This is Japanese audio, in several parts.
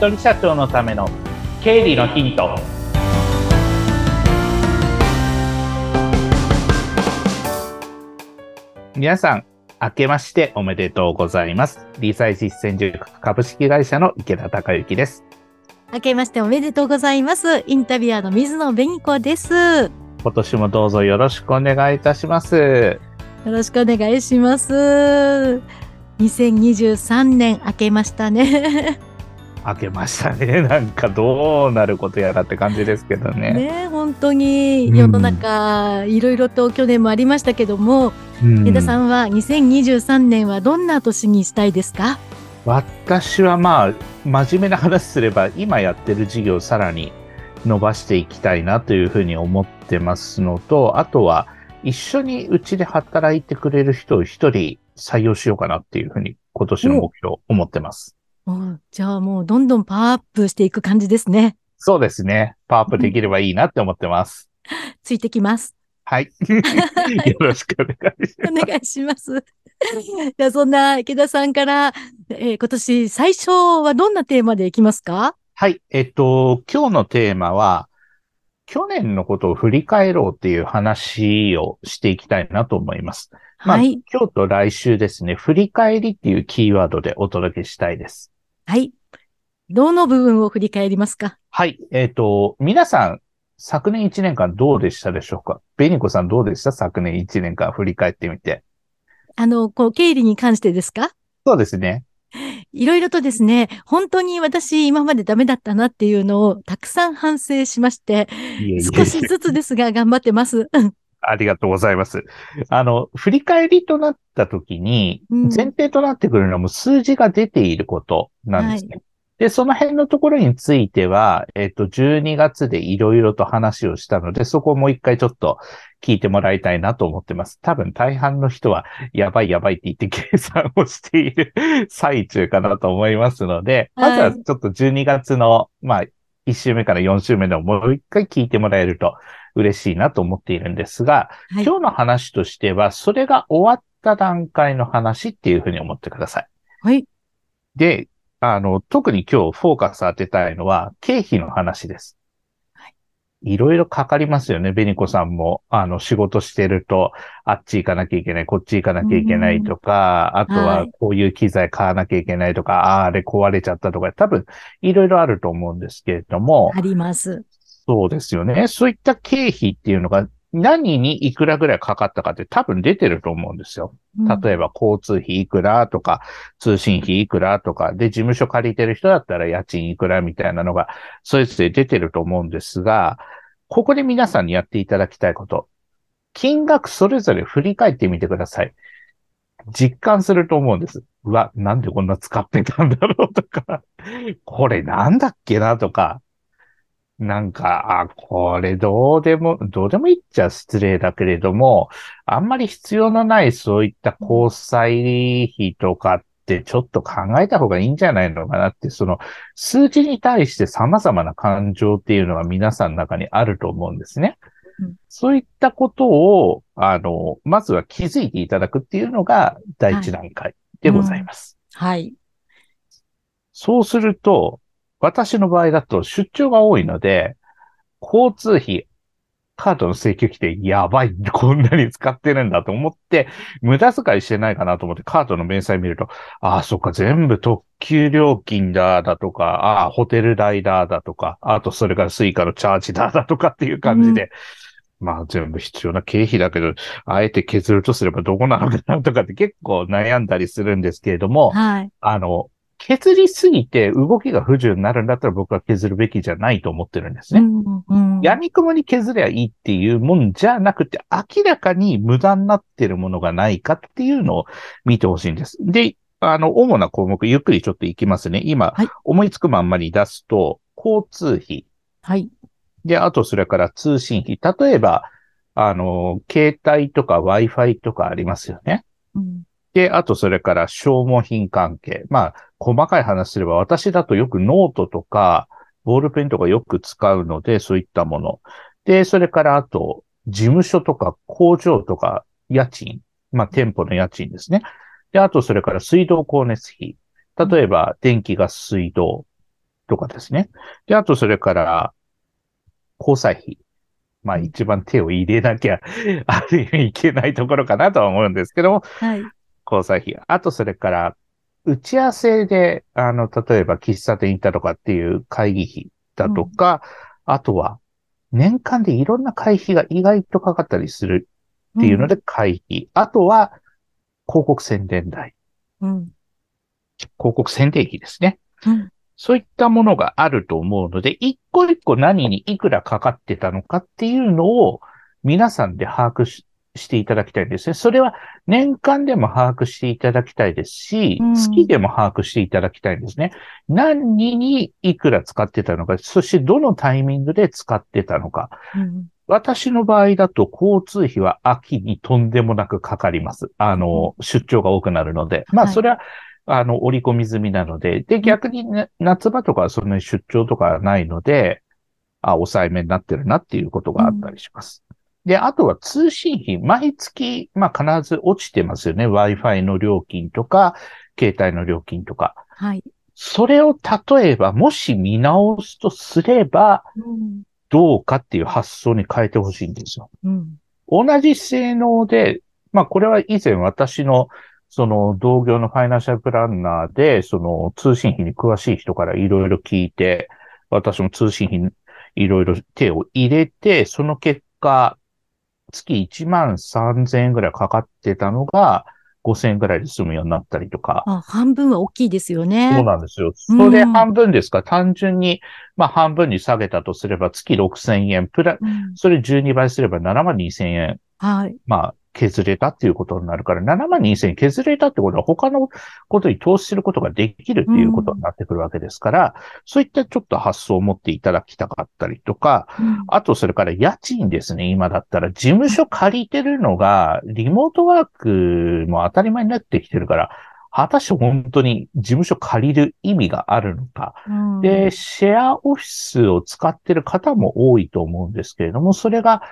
人社長のための経理のヒント。皆さん明けましておめでとうございます。理財実践塾株式会社の池田孝之です。明けましておめでとうございます。インタビュアーの水野紅子です。今年もどうぞよろしくお願いいたします。よろしくお願いします。2023年明けましたね明けましたね。なんかどうなることやらって感じですけどね。ね本当に世の中、いろいろと去年もありましたけども、うん、江田さんは2023年はどんな年にしたいですか？私はまあ、真面目な話すれば、今やってる事業をさらに伸ばしていきたいなというふうに思ってますのと、あとは、一緒にうちで働いてくれる人を一人採用しようかなっていうふうに今年の目標思ってます。じゃあもうどんどんパワーアップしていく感じですね。そうですね。パワーアップできればいいなって思ってます。ついてきます。はい。よろしくお願いします。お願いします。じゃあそんな池田さんから、えー、今年最初はどんなテーマでいきますか？はい。えっと、今日のテーマは、去年のことを振り返ろうっていう話をしていきたいなと思います。まあ、はい、今日と来週ですね、振り返りっていうキーワードでお届けしたいです。はい。どの部分を振り返りますか？はい。えっ、ー、と、皆さん、昨年1年間どうでしたでしょうか？ベニコさんどうでした？昨年1年間振り返ってみて。あの、こう、経理に関してですか？そうですね。いろいろとですね、本当に私今までダメだったなっていうのをたくさん反省しまして、いえいえ少しずつですが頑張ってます。ありがとうございます。あの、振り返りとなった時に、前提となってくるのはもう数字が出ていることなんですね。はい、で、その辺のところについては、えっと、12月でいろいろと話をしたので、そこをもう一回ちょっと聞いてもらいたいなと思ってます。多分大半の人は、やばいやばいって言って計算をしている 最中かなと思いますので、まずはちょっと12月の、まあ、1週目から4週目でもう一回聞いてもらえると嬉しいなと思っているんですが、はい、今日の話としては、それが終わった段階の話っていうふうに思ってください。はい。で、あの、特に今日フォーカス当てたいのは、経費の話です。いろいろかかりますよね。ベニコさんも、あの、仕事してると、あっち行かなきゃいけない、こっち行かなきゃいけないとか、あとはこういう機材買わなきゃいけないとか、はい、ああれ壊れちゃったとか、多分、いろいろあると思うんですけれども。あります。そうですよね。そういった経費っていうのが何にいくらぐらいかかったかって多分出てると思うんですよ。例えば交通費いくらとか、通信費いくらとか、で、事務所借りてる人だったら家賃いくらみたいなのが、それぞれ出てると思うんですが、ここで皆さんにやっていただきたいこと。金額それぞれ振り返ってみてください。実感すると思うんです。うわ、なんでこんな使ってたんだろうとか、これなんだっけなとか、なんか、あ、これどうでも、どうでもいいっちゃ失礼だけれども、あんまり必要のないそういった交際費とかってちょっと考えた方がいいんじゃないのかなって、その数字に対して様々な感情っていうのが皆さんの中にあると思うんですね。うん、そういったことを、あの、まずは気づいていただくっていうのが第一段階でございます。はい。うんはい、そうすると、私の場合だと出張が多いので、交通費、カードの請求来て、やばい、こんなに使ってるんだと思って、無駄遣いしてないかなと思ってカードの明細見ると、ああ、そっか、全部特急料金だ、だとか、ああ、ホテル代だ、だとか、あとそれから Suica のチャージだ、だとかっていう感じで、うん、まあ全部必要な経費だけど、あえて削るとすればどこなのかなとかって結構悩んだりするんですけれども、はい、あの、削りすぎて動きが不自由になるんだったら僕は削るべきじゃないと思ってるんですね。うんうん、闇雲に削りゃいいっていうもんじゃなくて、明らかに無駄になってるものがないかっていうのを見てほしいんです。で、あの、主な項目、ゆっくりちょっといきますね。今、はい、思いつくまんまに出すと、交通費。はい。で、あと、それから通信費。例えば、あの、携帯とか Wi-Fi とかありますよね。うん、で、あと、それから消耗品関係。まあ、細かい話すれば、私だとよくノートとか、ボールペンとかよく使うので、そういったもの。で、それからあと、事務所とか工場とか家賃。まあ、店舗の家賃ですね。で、あと、それから水道光熱費。例えば、電気、ガス、水道。とかですね。で、あとそれから、交際費。まあ一番手を入れなきゃ、ある意味いけないところかなとは思うんですけども、はい。交際費。あとそれから、打ち合わせで、あの、例えば喫茶店行ったとかっていう会議費だとか、あとは、年間でいろんな会費が意外とかかったりするっていうので、会費。あとは、広告宣伝代。うん。広告宣伝費ですね。うん。そういったものがあると思うので、一個一個何にいくらかかってたのかっていうのを皆さんで把握ししていただきたいんですね。それは年間でも把握していただきたいですし、うん月でも把握していただきたいんですね。何にいくら使ってたのか、そしてどのタイミングで使ってたのか。うん。私の場合だと交通費は秋にとんでもなくかかります。あの、出張が多くなるので。まあ、はいそれは、あの、折り込み済みなので。で、逆にね、夏場とかはそんなに出張とかはないので、あ、抑えめになってるなっていうことがあったりします。で、あとは通信費。毎月、まあ、必ず落ちてますよね。Wi-Fi の料金とか、携帯の料金とか。はい。それを例えば、もし見直すとすれば、うん。どうかっていう発想に変えてほしいんですよ。うん。同じ性能で、まあこれは以前私のその同業のファイナンシャルプランナーで、その通信費に詳しい人からいろいろ聞いて、私も通信費にいろいろ手を入れて、その結果、月1万3000円ぐらいかかってたのが、5000円ぐらいで済むようになったりとか、あ、半分は大きいですよね。そうなんですよ。うんそれ半分ですか、単純に、まあ半分に下げたとすれば月6000円、プラ、うんそれ12倍すれば7万2000円はい。まあ、削れたっていうことになるから、7万2000円削れたってことは他のことに投資することができるっていうことになってくるわけですから、そういったちょっと発想を持っていただきたかったりとか、うんあとそれから家賃ですね、今だったら事務所借りてるのが、リモートワークも当たり前になってきてるから、果たして本当に事務所借りる意味があるのか。うんで、シェアオフィスを使ってる方も多いと思うんですけれども、それが、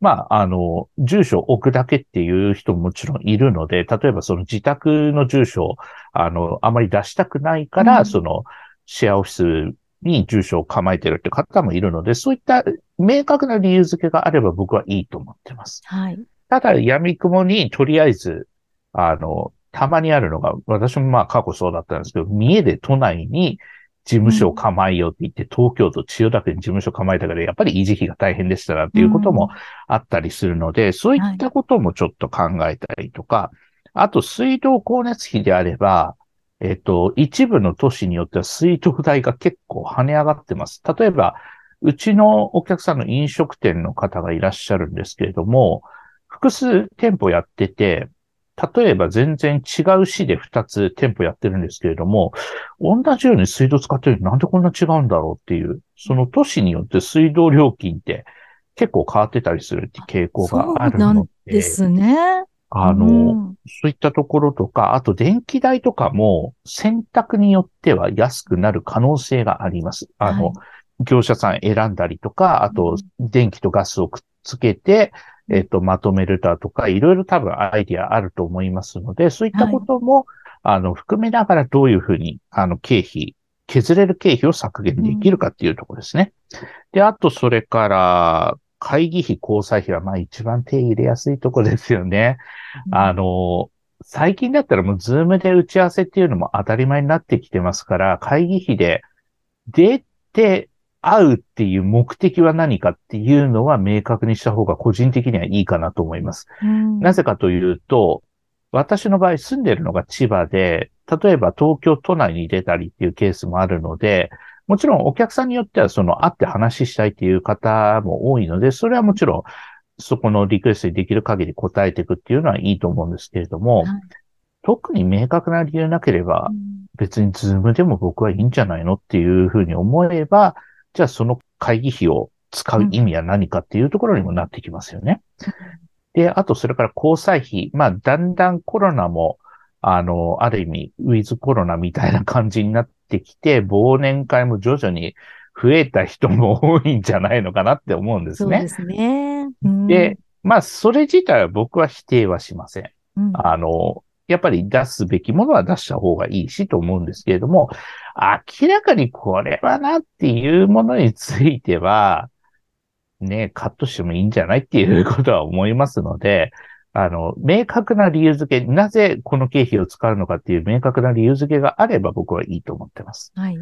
まあ、あの、住所を置くだけっていう人ももちろんいるので、例えばその自宅の住所を、あの、あまり出したくないから、うんその、シェアオフィスに住所を構えてるって方もいるので、そういった明確な理由付けがあれば僕はいいと思ってます。はい。ただ、闇雲にとりあえず、あの、たまにあるのが、私もまあ過去そうだったんですけど、三重で都内に事務所を構えようって言って、東京都千代田区に事務所を構えたから、やっぱり維持費が大変でしたなっていうこともあったりするので、そういったこともちょっと考えたりとか、あと水道光熱費であれば、えっと、一部の都市によっては水道代が結構跳ね上がってます。例えば、うちのお客さんの飲食店の方がいらっしゃるんですけれども、複数店舗やってて、例えば全然違う市で2つ店舗やってるんですけれども、同じように水道使ってるのになんでこんな違うんだろうっていう、その都市によって水道料金って結構変わってたりするって傾向があるそうなんので、ですね。あの、うんそういったところとか、あと電気代とかも選択によっては安くなる可能性があります。あの、はい業者さん選んだりとか、あと電気とガスをくっつけて、えっと、まとめるだとか、いろいろ多分アイディアあると思いますので、そういったことも、あの、含めながらどういうふうに、あの、経費、削れる経費を削減できるかっていうところですね。で、あと、それから、会議費、交際費は、まあ一番手入れやすいところですよね。あの、最近だったらもうズームで打ち合わせっていうのも当たり前になってきてますから、会議費で出て会うっていう目的は何かっていうのは明確にした方が個人的にはいいかなと思います。うん。なぜかというと、私の場合住んでるのが千葉で、例えば東京都内に出たりっていうケースもあるので、もちろんお客さんによってはその会って話したいっていう方も多いので、それはもちろんそこのリクエストにできる限り答えていくっていうのはいいと思うんですけれども、はい。特に明確な理由なければうん。別にズームでも僕はいいんじゃないのっていうふうに思えば、じゃあその会議費を使う意味は何かっていうところにもなってきますよね。で、あとそれから交際費。まあ、だんだんコロナも、あの、ある意味、ウィズコロナみたいな感じになってきて、忘年会も徐々に増えた人も多いんじゃないのかなって思うんですね。そうですね。うんで、まあ、それ自体は僕は否定はしません。うんあの、やっぱり出すべきものは出した方がいいしと思うんですけれども、明らかにこれはなっていうものについては、ね、カットしてもいいんじゃないっていうことは思いますので、あの、明確な理由付け、なぜこの経費を使うのかっていう明確な理由付けがあれば僕はいいと思ってます。はい。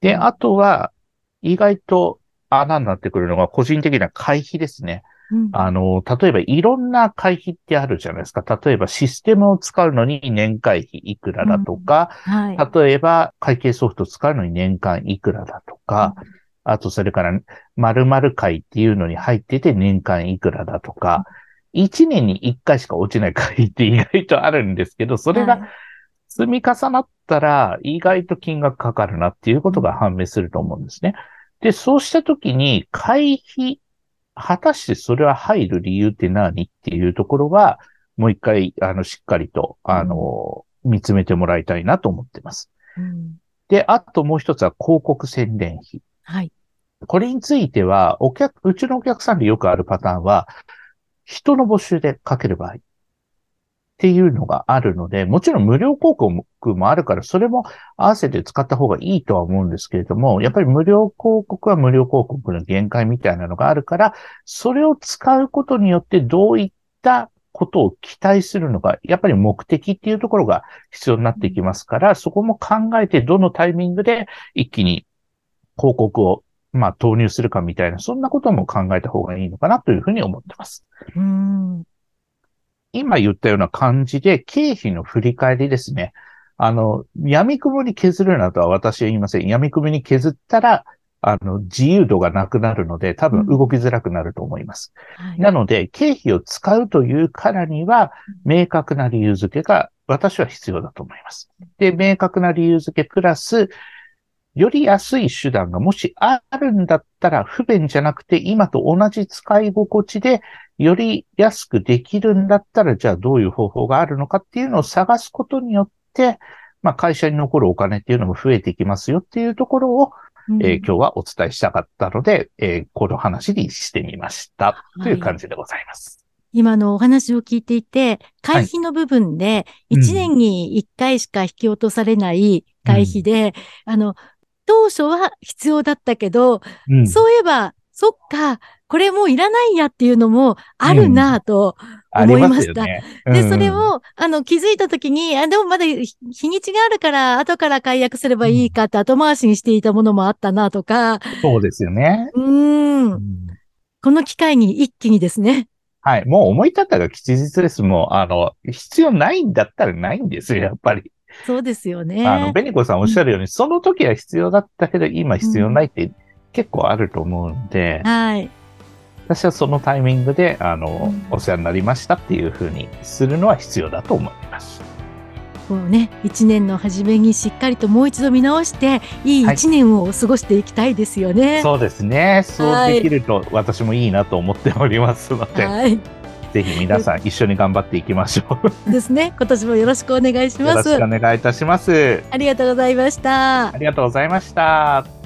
で、あとは、意外と穴になってくるのが個人的な会費ですね。うん、あの、例えばいろんな会費ってあるじゃないですか。例えばシステムを使うのに年会費いくらだとか、うん。はい、例えば会計ソフトを使うのに年間いくらだとか、うん、あとそれから〇〇会っていうのに入ってて年間いくらだとか、1年に1回しか落ちない会って意外とあるんですけど、それが積み重なったら意外と金額かかるなっていうことが判明すると思うんですね。で、そうしたときに会費果たしてそれは入る理由って何っていうところは、もう一回、あの、しっかりと、あの、見つめてもらいたいなと思ってます。うん、で、あともう一つは広告宣伝費。はい。これについては、お客、うちのお客さんでよくあるパターンは、人の募集でかける場合。っていうのがあるので、もちろん無料広告もあるから、それも合わせて使った方がいいとは思うんですけれども、やっぱり無料広告は無料広告の限界みたいなのがあるから、それを使うことによってどういったことを期待するのか、やっぱり目的っていうところが必要になってきますから、そこも考えてどのタイミングで一気に広告をまあ投入するかみたいな、そんなことも考えた方がいいのかなというふうに思ってます。うん今言ったような感じで、経費の振り返りですね。あの、闇雲に削るなとは私は言いません。闇雲に削ったら、あの、自由度がなくなるので、多分動きづらくなると思います。うんはい、なので、経費を使うというからには、明確な理由付けが私は必要だと思います。で、明確な理由付けプラス、より安い手段がもしあるんだったら不便じゃなくて今と同じ使い心地でより安くできるんだったらじゃあどういう方法があるのかっていうのを探すことによって、まあ会社に残るお金っていうのも増えていきますよっていうところを、うん、えー、今日はお伝えしたかったので、えー、この話にしてみました。という感じでございます。はい今のお話を聞いていて、会費の部分で、1年に1回しか引き落とされない会費で、うん、あの、当初は必要だったけど、うん、そういえば、そっか、これもういらないやっていうのもあるなと思いました。うんねうん、で、それを、あの、気づいたときに、あ、でもまだ日にちがあるから、後から解約すればいいかって後回しにしていたものもあったなとか。そうですよね。うん。この機会に一気にですね。はい。もう思い立ったが吉日です。もう、あの、必要ないんだったらないんですよ、やっぱり。そうですよね。あの、ベニコさんおっしゃるように、うん、その時は必要だったけど、今必要ないって結構あると思うんで、うん、はい。私はそのタイミングで、あの、うん、お世話になりましたっていうふうにするのは必要だと思います。こうね、一年の初めにしっかりともう一度見直して、いい一年を過ごしていきたいですよね。はい、そうですね。そうできると私もいいなと思っておりますので。はいぜひ皆さん一緒に頑張っていきましょう。ですね。今年もよろしくお願いします。よろしくお願いいたします。ありがとうございました。ありがとうございました。